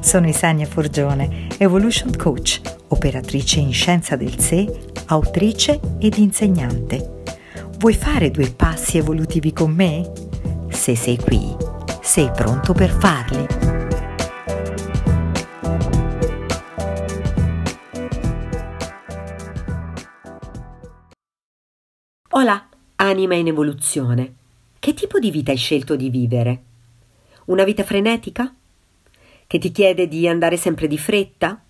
Sono Isania Forgione, Evolution Coach, operatrice in scienza del sé, autrice ed insegnante. Vuoi fare due passi evolutivi con me? Se sei qui, sei pronto per farli. Hola, anima in evoluzione. Che tipo di vita hai scelto di vivere? Una vita frenetica? Che ti chiede di andare sempre di fretta?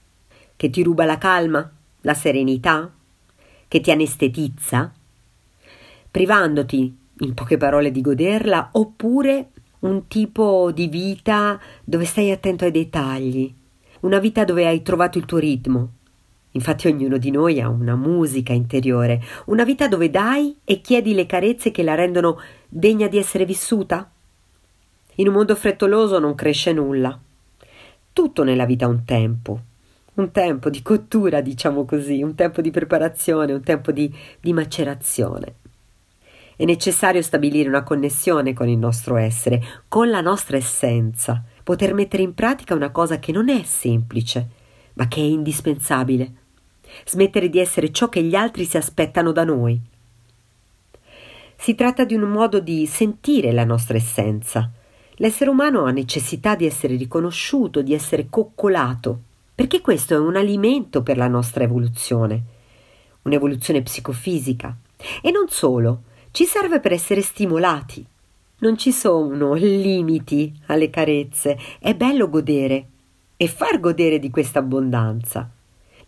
Che ti ruba la calma, la serenità? Che ti anestetizza? Privandoti, in poche parole, di goderla, oppure un tipo di vita dove stai attento ai dettagli, una vita dove hai trovato il tuo ritmo. Infatti ognuno di noi ha una musica interiore, una vita dove dai e chiedi le carezze che la rendono degna di essere vissuta. In un mondo frettoloso non cresce nulla. Tutto nella vita ha un tempo, un tempo di cottura, diciamo così, un tempo di preparazione, un tempo di, di macerazione. È necessario stabilire una connessione con il nostro essere, con la nostra essenza, poter mettere in pratica una cosa che non è semplice, ma che è indispensabile. Smettere di essere ciò che gli altri si aspettano da noi. Si tratta di un modo di sentire la nostra essenza. L'essere umano ha necessità di essere riconosciuto, di essere coccolato, perché questo è un alimento per la nostra evoluzione, un'evoluzione psicofisica. E non solo, ci serve per essere stimolati. Non ci sono limiti alle carezze, è bello godere e far godere di questa abbondanza.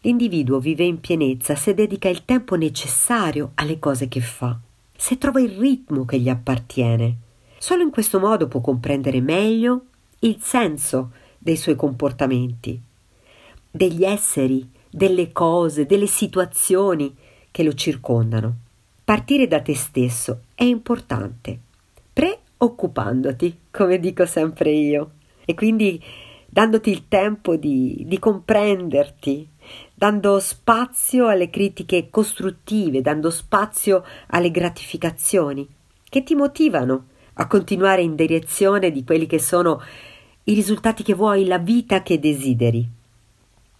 L'individuo vive in pienezza se dedica il tempo necessario alle cose che fa, se trova il ritmo che gli appartiene. Solo in questo modo può comprendere meglio il senso dei suoi comportamenti, degli esseri, delle cose, delle situazioni che lo circondano. Partire da te stesso è importante, preoccupandoti, come dico sempre io, e quindi dandoti il tempo di, di comprenderti, dando spazio alle critiche costruttive, dando spazio alle gratificazioni che ti motivano a continuare in direzione di quelli che sono i risultati che vuoi, la vita che desideri.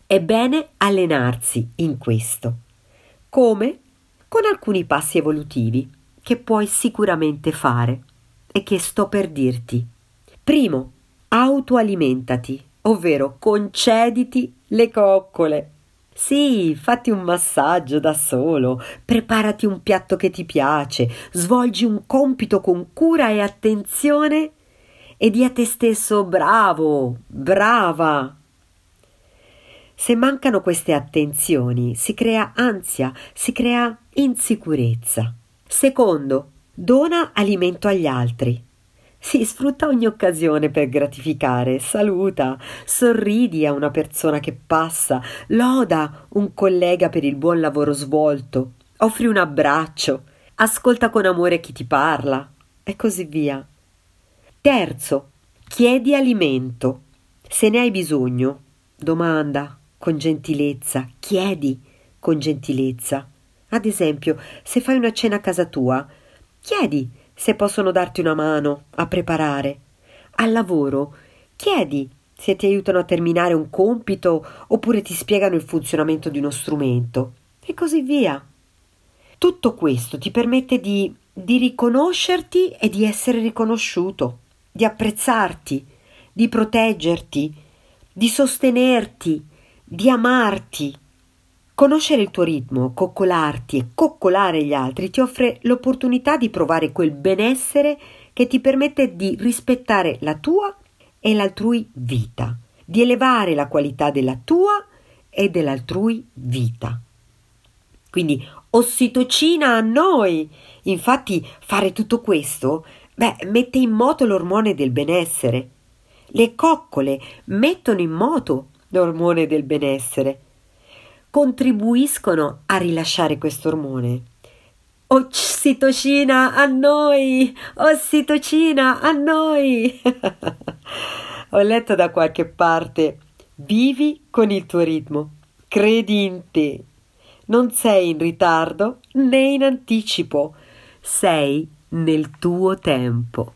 È bene allenarsi in questo. Come? con alcuni passi evolutivi che puoi sicuramente fare e che sto per dirti. Primo, autoalimentati, ovvero concediti le coccole. Sì, fatti un massaggio da solo, preparati un piatto che ti piace, svolgi un compito con cura e attenzione e di a te stesso bravo, brava. Se mancano queste attenzioni, si crea ansia, si crea insicurezza. Secondo, dona alimento agli altri. Si sfrutta ogni occasione per gratificare, saluta, sorridi a una persona che passa, loda un collega per il buon lavoro svolto, offri un abbraccio, ascolta con amore chi ti parla e così via. Terzo, chiedi alimento. Se ne hai bisogno, domanda, con gentilezza, chiedi con gentilezza. Ad esempio, se fai una cena a casa tua, chiedi se possono darti una mano a preparare. Al lavoro, chiedi se ti aiutano a terminare un compito oppure ti spiegano il funzionamento di uno strumento e così via. Tutto questo ti permette di, di riconoscerti e di essere riconosciuto, di apprezzarti, di proteggerti, di sostenerti, di amarti. Conoscere il tuo ritmo, coccolarti e coccolare gli altri ti offre l'opportunità di provare quel benessere che ti permette di rispettare la tua e l'altrui vita, di elevare la qualità della tua e dell'altrui vita. Quindi ossitocina a noi. Infatti fare tutto questo, beh, mette in moto l'ormone del benessere. Le coccole mettono in moto l'ormone del benessere. Contribuiscono a rilasciare questo ormone. Ossitocina a noi! Ossitocina a noi! Ho letto da qualche parte vivi con il tuo ritmo, credi in te. Non sei in ritardo né in anticipo, sei nel tuo tempo.